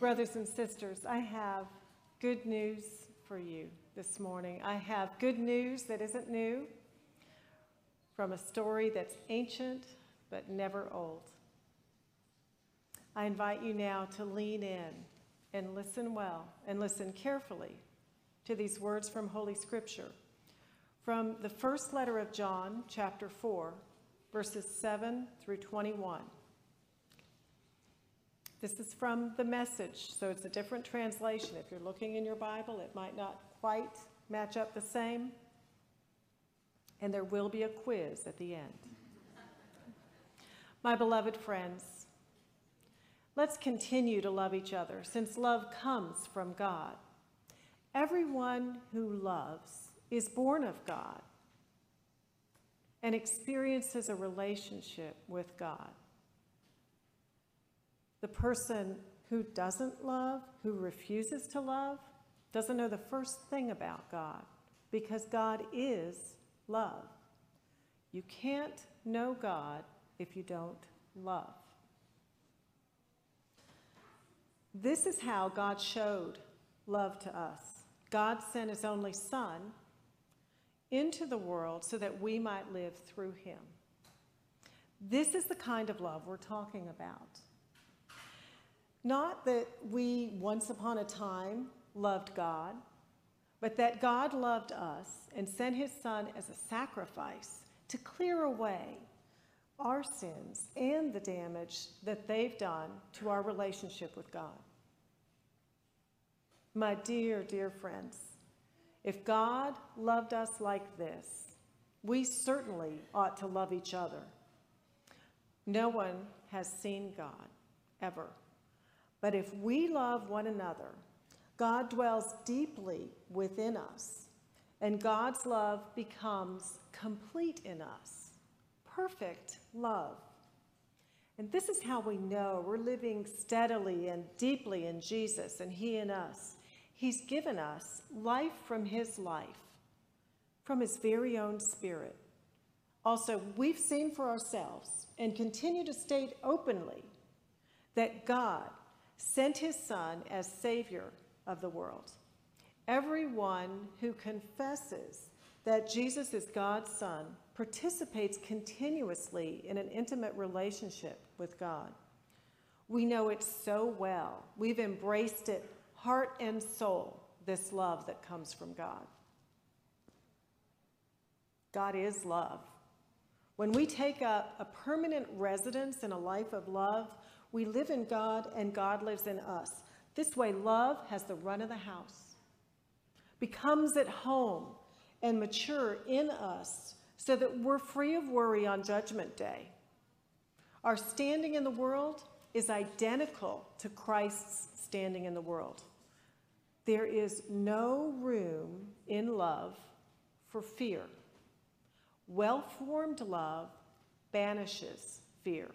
Brothers and sisters, I have good news for you this morning. I have good news that isn't new from a story that's ancient but never old. I invite you now to lean in and listen well and listen carefully to these words from Holy Scripture. From the first letter of John, chapter 4, verses 7 through 21. This is from the message, so it's a different translation. If you're looking in your Bible, it might not quite match up the same. And there will be a quiz at the end. My beloved friends, let's continue to love each other since love comes from God. Everyone who loves is born of God and experiences a relationship with God. The person who doesn't love, who refuses to love, doesn't know the first thing about God because God is love. You can't know God if you don't love. This is how God showed love to us. God sent his only Son into the world so that we might live through him. This is the kind of love we're talking about. Not that we once upon a time loved God, but that God loved us and sent his Son as a sacrifice to clear away our sins and the damage that they've done to our relationship with God. My dear, dear friends, if God loved us like this, we certainly ought to love each other. No one has seen God ever. But if we love one another, God dwells deeply within us, and God's love becomes complete in us. Perfect love. And this is how we know we're living steadily and deeply in Jesus and He in us. He's given us life from His life, from His very own Spirit. Also, we've seen for ourselves and continue to state openly that God sent his Son as Savior of the world. Everyone who confesses that Jesus is God's Son participates continuously in an intimate relationship with God. We know it so well. We've embraced it heart and soul, this love that comes from God. God is love. When we take up a permanent residence in a life of love, we live in God and God lives in us. This way, love has the run of the house, becomes at home and mature in us so that we're free of worry on Judgment Day. Our standing in the world is identical to Christ's standing in the world. There is no room in love for fear. Well formed love banishes fear.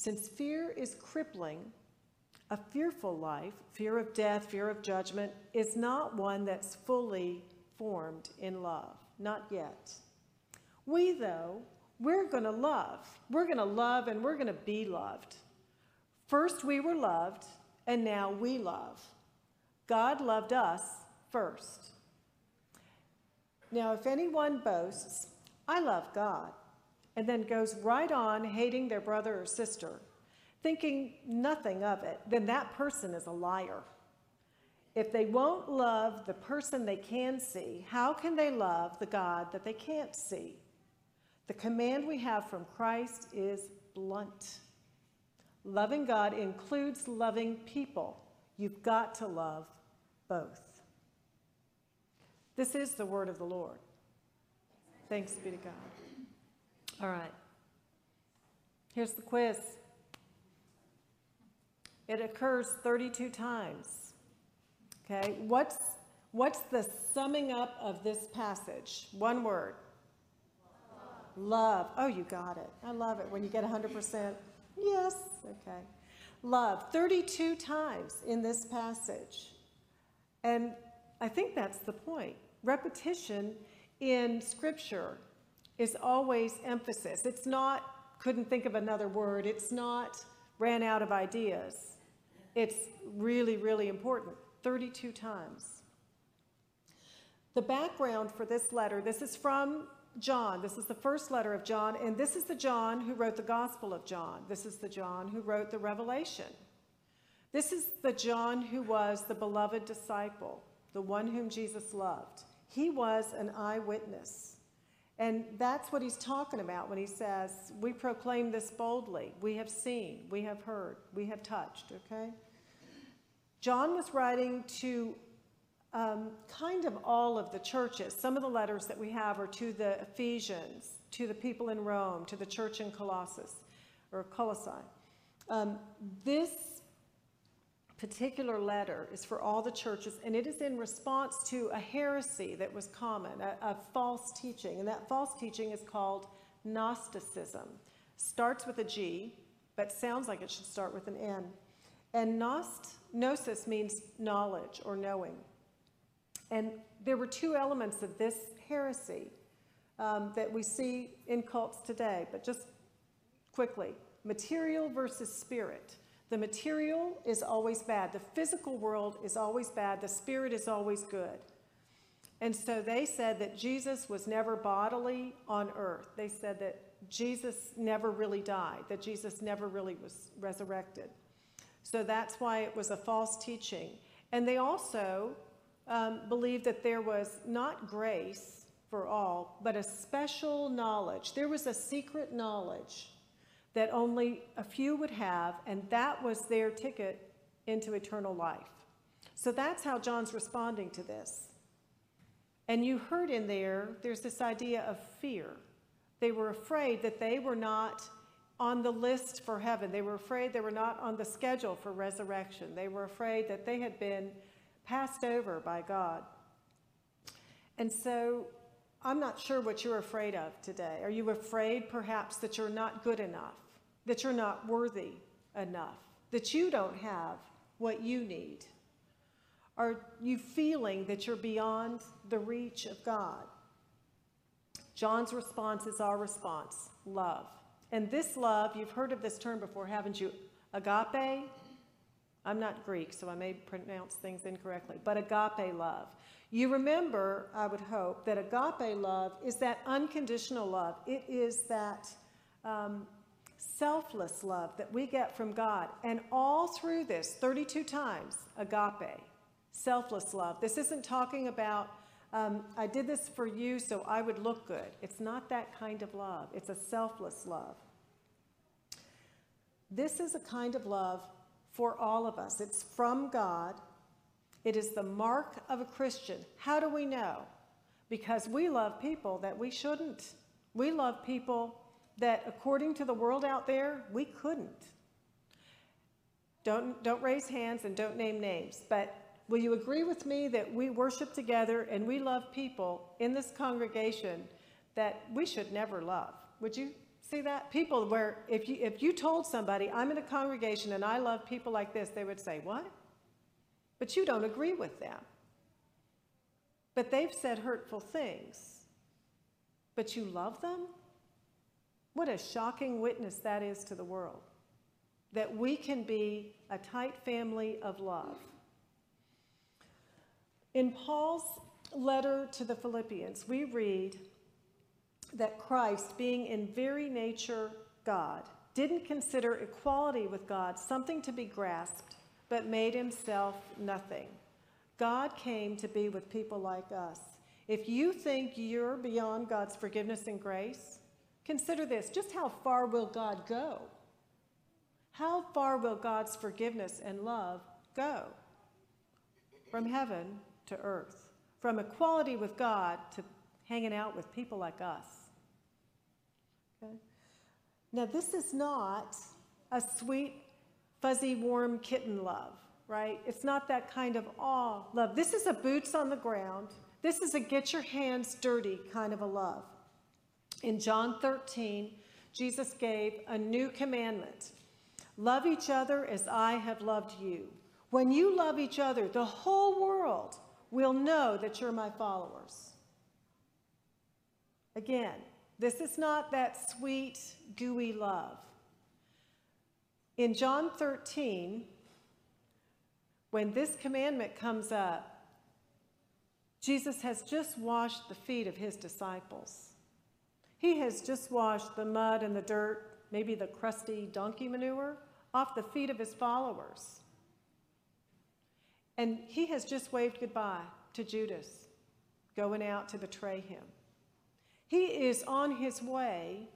Since fear is crippling, a fearful life, fear of death, fear of judgment, is not one that's fully formed in love. Not yet. We, though, we're going to love. We're going to love and we're going to be loved. First, we were loved, and now we love. God loved us first. Now, if anyone boasts, I love God, and then goes right on hating their brother or sister, thinking nothing of it, then that person is a liar. If they won't love the person they can see, how can they love the God that they can't see? The command we have from Christ is blunt. Loving God includes loving people. You've got to love both. This is the word of the Lord. Thanks be to God. All right. Here's the quiz. It occurs 32 times. Okay, what's, what's the summing up of this passage? One word. Love. love. Oh, you got it. I love it when you get 100%. Yes, okay. Love, 32 times in this passage. And I think that's the point. Repetition in Scripture is always emphasis. It's not couldn't think of another word. It's not ran out of ideas. It's really, really important 32 times. The background for this letter this is from John. This is the first letter of John, and this is the John who wrote the Gospel of John. This is the John who wrote the Revelation. This is the John who was the beloved disciple, the one whom Jesus loved. He was an eyewitness. And that's what he's talking about when he says, We proclaim this boldly. We have seen, we have heard, we have touched, okay? John was writing to um, kind of all of the churches. Some of the letters that we have are to the Ephesians, to the people in Rome, to the church in Colossus or Colossae. Um, this particular letter is for all the churches, and it is in response to a heresy that was common, a, a false teaching. And that false teaching is called Gnosticism. Starts with a G, but sounds like it should start with an N. And gnost, gnosis means knowledge or knowing. And there were two elements of this heresy um, that we see in cults today, but just quickly material versus spirit. The material is always bad. The physical world is always bad. The spirit is always good. And so they said that Jesus was never bodily on earth. They said that Jesus never really died, that Jesus never really was resurrected. So that's why it was a false teaching. And they also um, believed that there was not grace for all, but a special knowledge. There was a secret knowledge that only a few would have, and that was their ticket into eternal life. So that's how John's responding to this. And you heard in there, there's this idea of fear. They were afraid that they were not on the list for heaven. They were afraid they were not on the schedule for resurrection. They were afraid that they had been passed over by God. And so I'm not sure what you're afraid of today. Are you afraid perhaps that you're not good enough, that you're not worthy enough, that you don't have what you need? Are you feeling that you're beyond the reach of God? John's response is our response love. And this love, you've heard of this term before, haven't you? Agape. I'm not Greek, so I may pronounce things incorrectly, but agape love. You remember, I would hope, that agape love is that unconditional love. It is that um, selfless love that we get from God. And all through this, 32 times, agape, selfless love. This isn't talking about, um, I did this for you so I would look good. It's not that kind of love, it's a selfless love. This is a kind of love for all of us. It's from God it is the mark of a Christian. How do we know? Because we love people that we shouldn't. We love people that, according to the world out there, we couldn't. Don't, don't raise hands and don't name names, but will you agree with me that we worship together and we love people in this congregation that we should never love? Would you see that? People where if you, if you told somebody, I'm in a congregation and I love people like this, they would say, What? but you don't agree with them. But they've said hurtful things, but you love them? What a shocking witness that is to the world. That we can be a tight family of love. In Paul's letter to the Philippians, we read that Christ, being in very nature God, didn't consider equality with God something to be grasped but made himself nothing. God came to be with people like us. If you think you're beyond God's forgiveness and grace, consider this just how far will God go? How far will God's forgiveness and love go? From heaven to earth, from equality with God to hanging out with people like us. Okay? Now, this is not a sweet fuzzy, warm kitten love, right? It's not that kind of awe love. This is a boots on the ground. This is a get your hands dirty kind of a love. In John 13, Jesus gave a new commandment love each other as I have loved you. When you love each other, the whole world will know that you're my followers. Again, this is not that sweet, gooey love. In John 13, when this commandment comes up, Jesus has just washed the feet of his disciples. He has just washed the mud and the dirt, maybe the crusty donkey manure, off the feet of his followers. And he has just waved goodbye to Judas, going out to betray him. He is on his way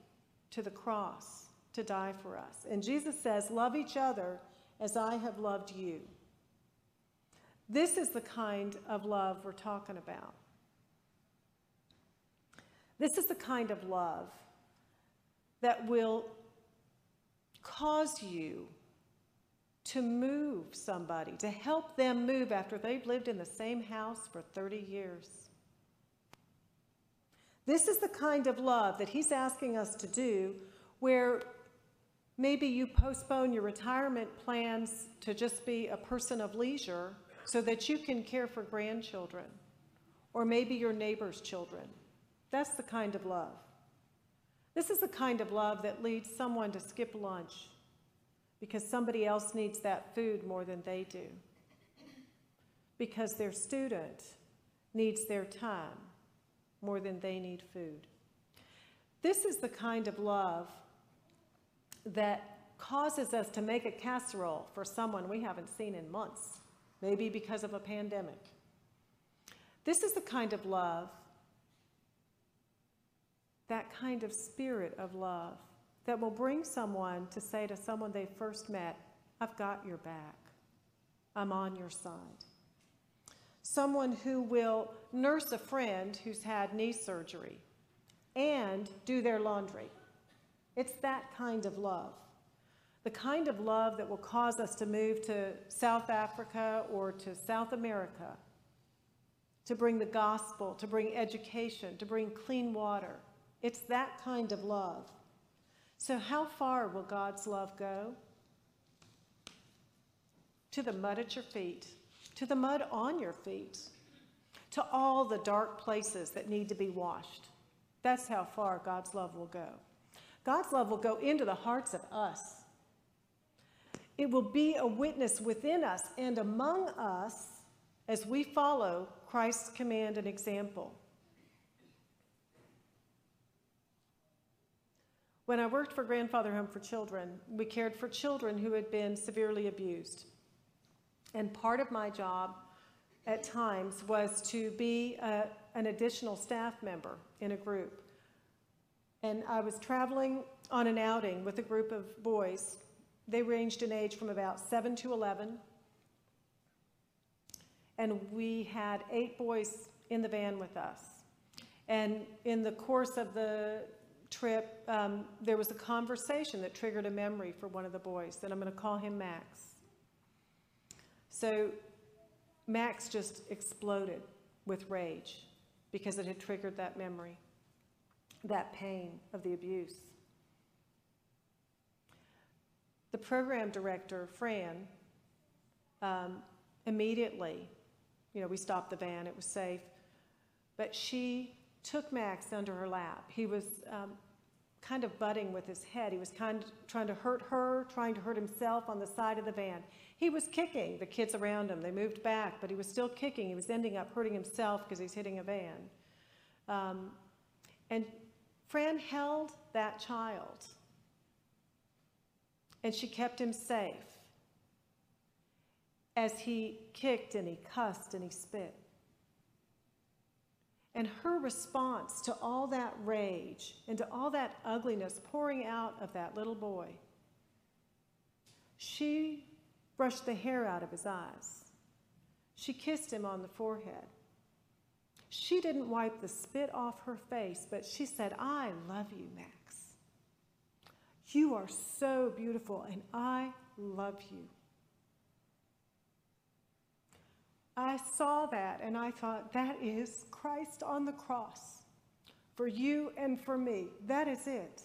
to the cross to die for us. And Jesus says, Love each other as I have loved you. This is the kind of love we're talking about. This is the kind of love that will cause you to move somebody, to help them move after they've lived in the same house for 30 years. This is the kind of love that he's asking us to do where maybe you postpone your retirement plans to just be a person of leisure so that you can care for grandchildren or maybe your neighbor's children. That's the kind of love. This is the kind of love that leads someone to skip lunch because somebody else needs that food more than they do. Because their student needs their time more than they need food. This is the kind of love that causes us to make a casserole for someone we haven't seen in months, maybe because of a pandemic. This is the kind of love, that kind of spirit of love, that will bring someone to say to someone they first met, I've got your back. I'm on your side someone who will nurse a friend who's had knee surgery and do their laundry. It's that kind of love. The kind of love that will cause us to move to South Africa or to South America to bring the gospel, to bring education, to bring clean water. It's that kind of love. So, how far will God's love go? To the mud at your feet to the mud on your feet, to all the dark places that need to be washed. That's how far God's love will go. God's love will go into the hearts of us. It will be a witness within us and among us as we follow Christ's command and example. When I worked for Grandfather Home for Children, we cared for children who had been severely abused. And part of my job at times was to be a, an additional staff member in a group. And I was traveling on an outing with a group of boys. They ranged in age from about 7 to 11. And we had eight boys in the van with us. And in the course of the trip, um, there was a conversation that triggered a memory for one of the boys, and I'm going to call him Max. So Max just exploded with rage because it had triggered that memory, that pain of the abuse. The program director, Fran, um, immediately, you know, we stopped the van, it was safe, but she took Max under her lap. He was um, kind of butting with his head. He was kind of trying to hurt her, trying to hurt himself on the side of the van. He was kicking the kids around him. They moved back, but he was still kicking. He was ending up hurting himself because he's hitting a van. Um, and Fran held that child, and she kept him safe as he kicked and he cussed and he spit. And her response to all that rage and to all that ugliness pouring out of that little boy, she brushed the hair out of his eyes. She kissed him on the forehead. She didn't wipe the spit off her face, but she said, I love you, Max. You are so beautiful, and I love you. I saw that and I thought, that is Christ on the cross for you and for me. That is it.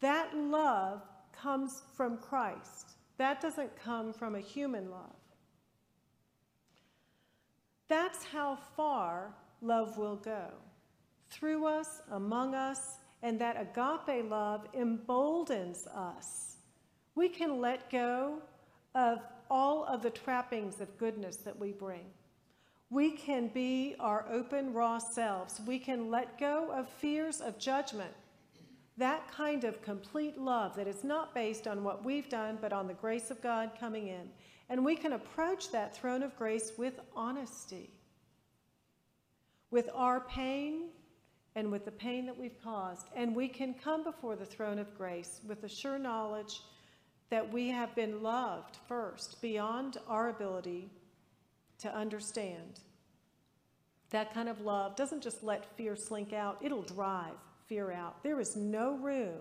That love comes from Christ. That doesn't come from a human love. That's how far love will go through us, among us, and that agape love emboldens us. We can let go of all of the trappings of goodness that we bring. We can be our open, raw selves. We can let go of fears of judgment. That kind of complete love that is not based on what we've done, but on the grace of God coming in. And we can approach that throne of grace with honesty, with our pain and with the pain that we've caused. And we can come before the throne of grace with the sure knowledge that we have been loved first beyond our ability to understand. That kind of love doesn't just let fear slink out, it'll drive fear out. There is no room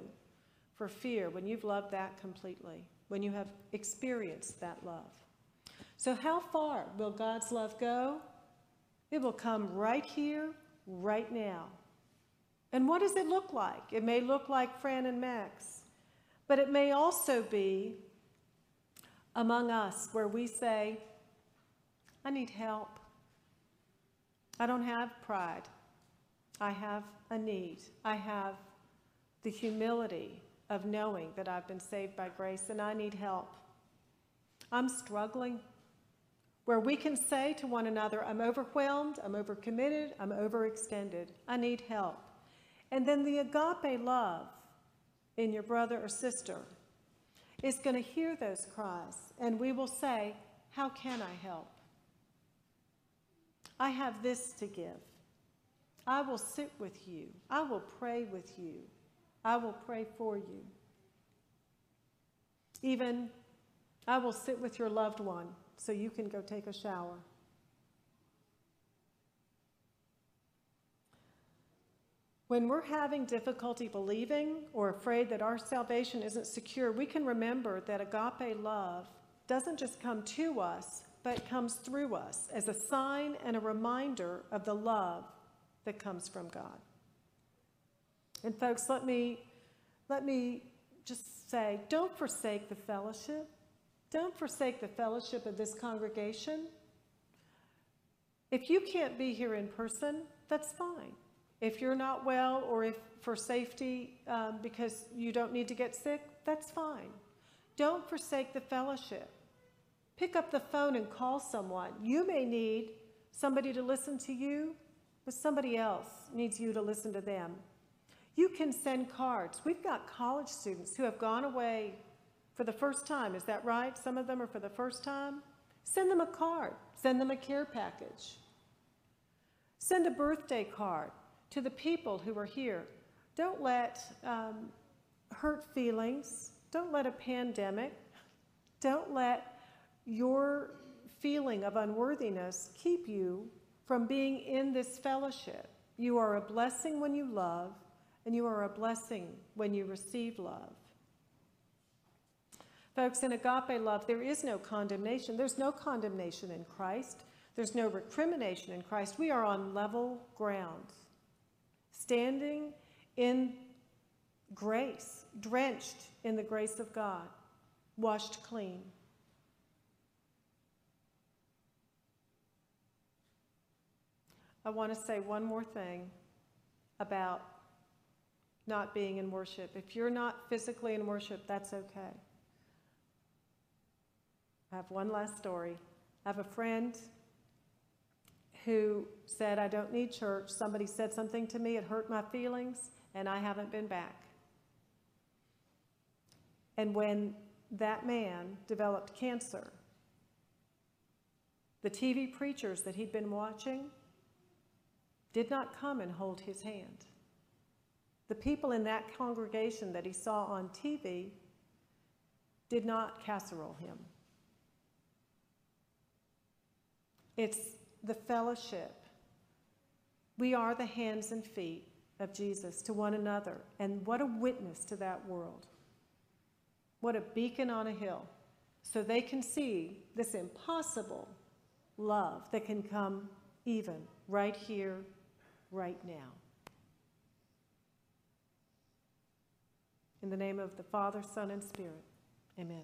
for fear when you've loved that completely, when you have experienced that love. So, how far will God's love go? It will come right here, right now. And what does it look like? It may look like Fran and Max. But it may also be among us where we say, I need help. I don't have pride. I have a need. I have the humility of knowing that I've been saved by grace and I need help. I'm struggling. Where we can say to one another, I'm overwhelmed, I'm overcommitted, I'm overextended, I need help. And then the agape love in your brother or sister is going to hear those cries, and we will say, How can I help? I have this to give. I will sit with you. I will pray with you. I will pray for you. Even I will sit with your loved one so you can go take a shower. When we're having difficulty believing or afraid that our salvation isn't secure, we can remember that agape love doesn't just come to us, but comes through us as a sign and a reminder of the love that comes from God. And folks, let me let me just say, don't forsake the fellowship. Don't forsake the fellowship of this congregation. If you can't be here in person, that's fine. If you're not well or if for safety um, because you don't need to get sick, that's fine. Don't forsake the fellowship. Pick up the phone and call someone. You may need somebody to listen to you, but somebody else needs you to listen to them. You can send cards. We've got college students who have gone away for the first time. Is that right? Some of them are for the first time. Send them a card, send them a care package. Send a birthday card to the people who are here. Don't let um, hurt feelings, don't let a pandemic, don't let your feeling of unworthiness keep you from being in this fellowship. You are a blessing when you love, and you are a blessing when you receive love. Folks, in agape love, there is no condemnation. There's no condemnation in Christ. There's no recrimination in Christ. We are on level ground standing in grace, drenched in the grace of God, washed clean. I want to say one more thing about not being in worship. If you're not physically in worship, that's okay. I have one last story. I have a friend who said, I don't need church. Somebody said something to me, it hurt my feelings, and I haven't been back. And when that man developed cancer, the TV preachers that he'd been watching did not come and hold his hand. The people in that congregation that he saw on TV did not casserole him. It's the fellowship. We are the hands and feet of Jesus to one another. And what a witness to that world. What a beacon on a hill. So they can see this impossible love that can come even right here, right now. In the name of the Father, Son, and Spirit, amen.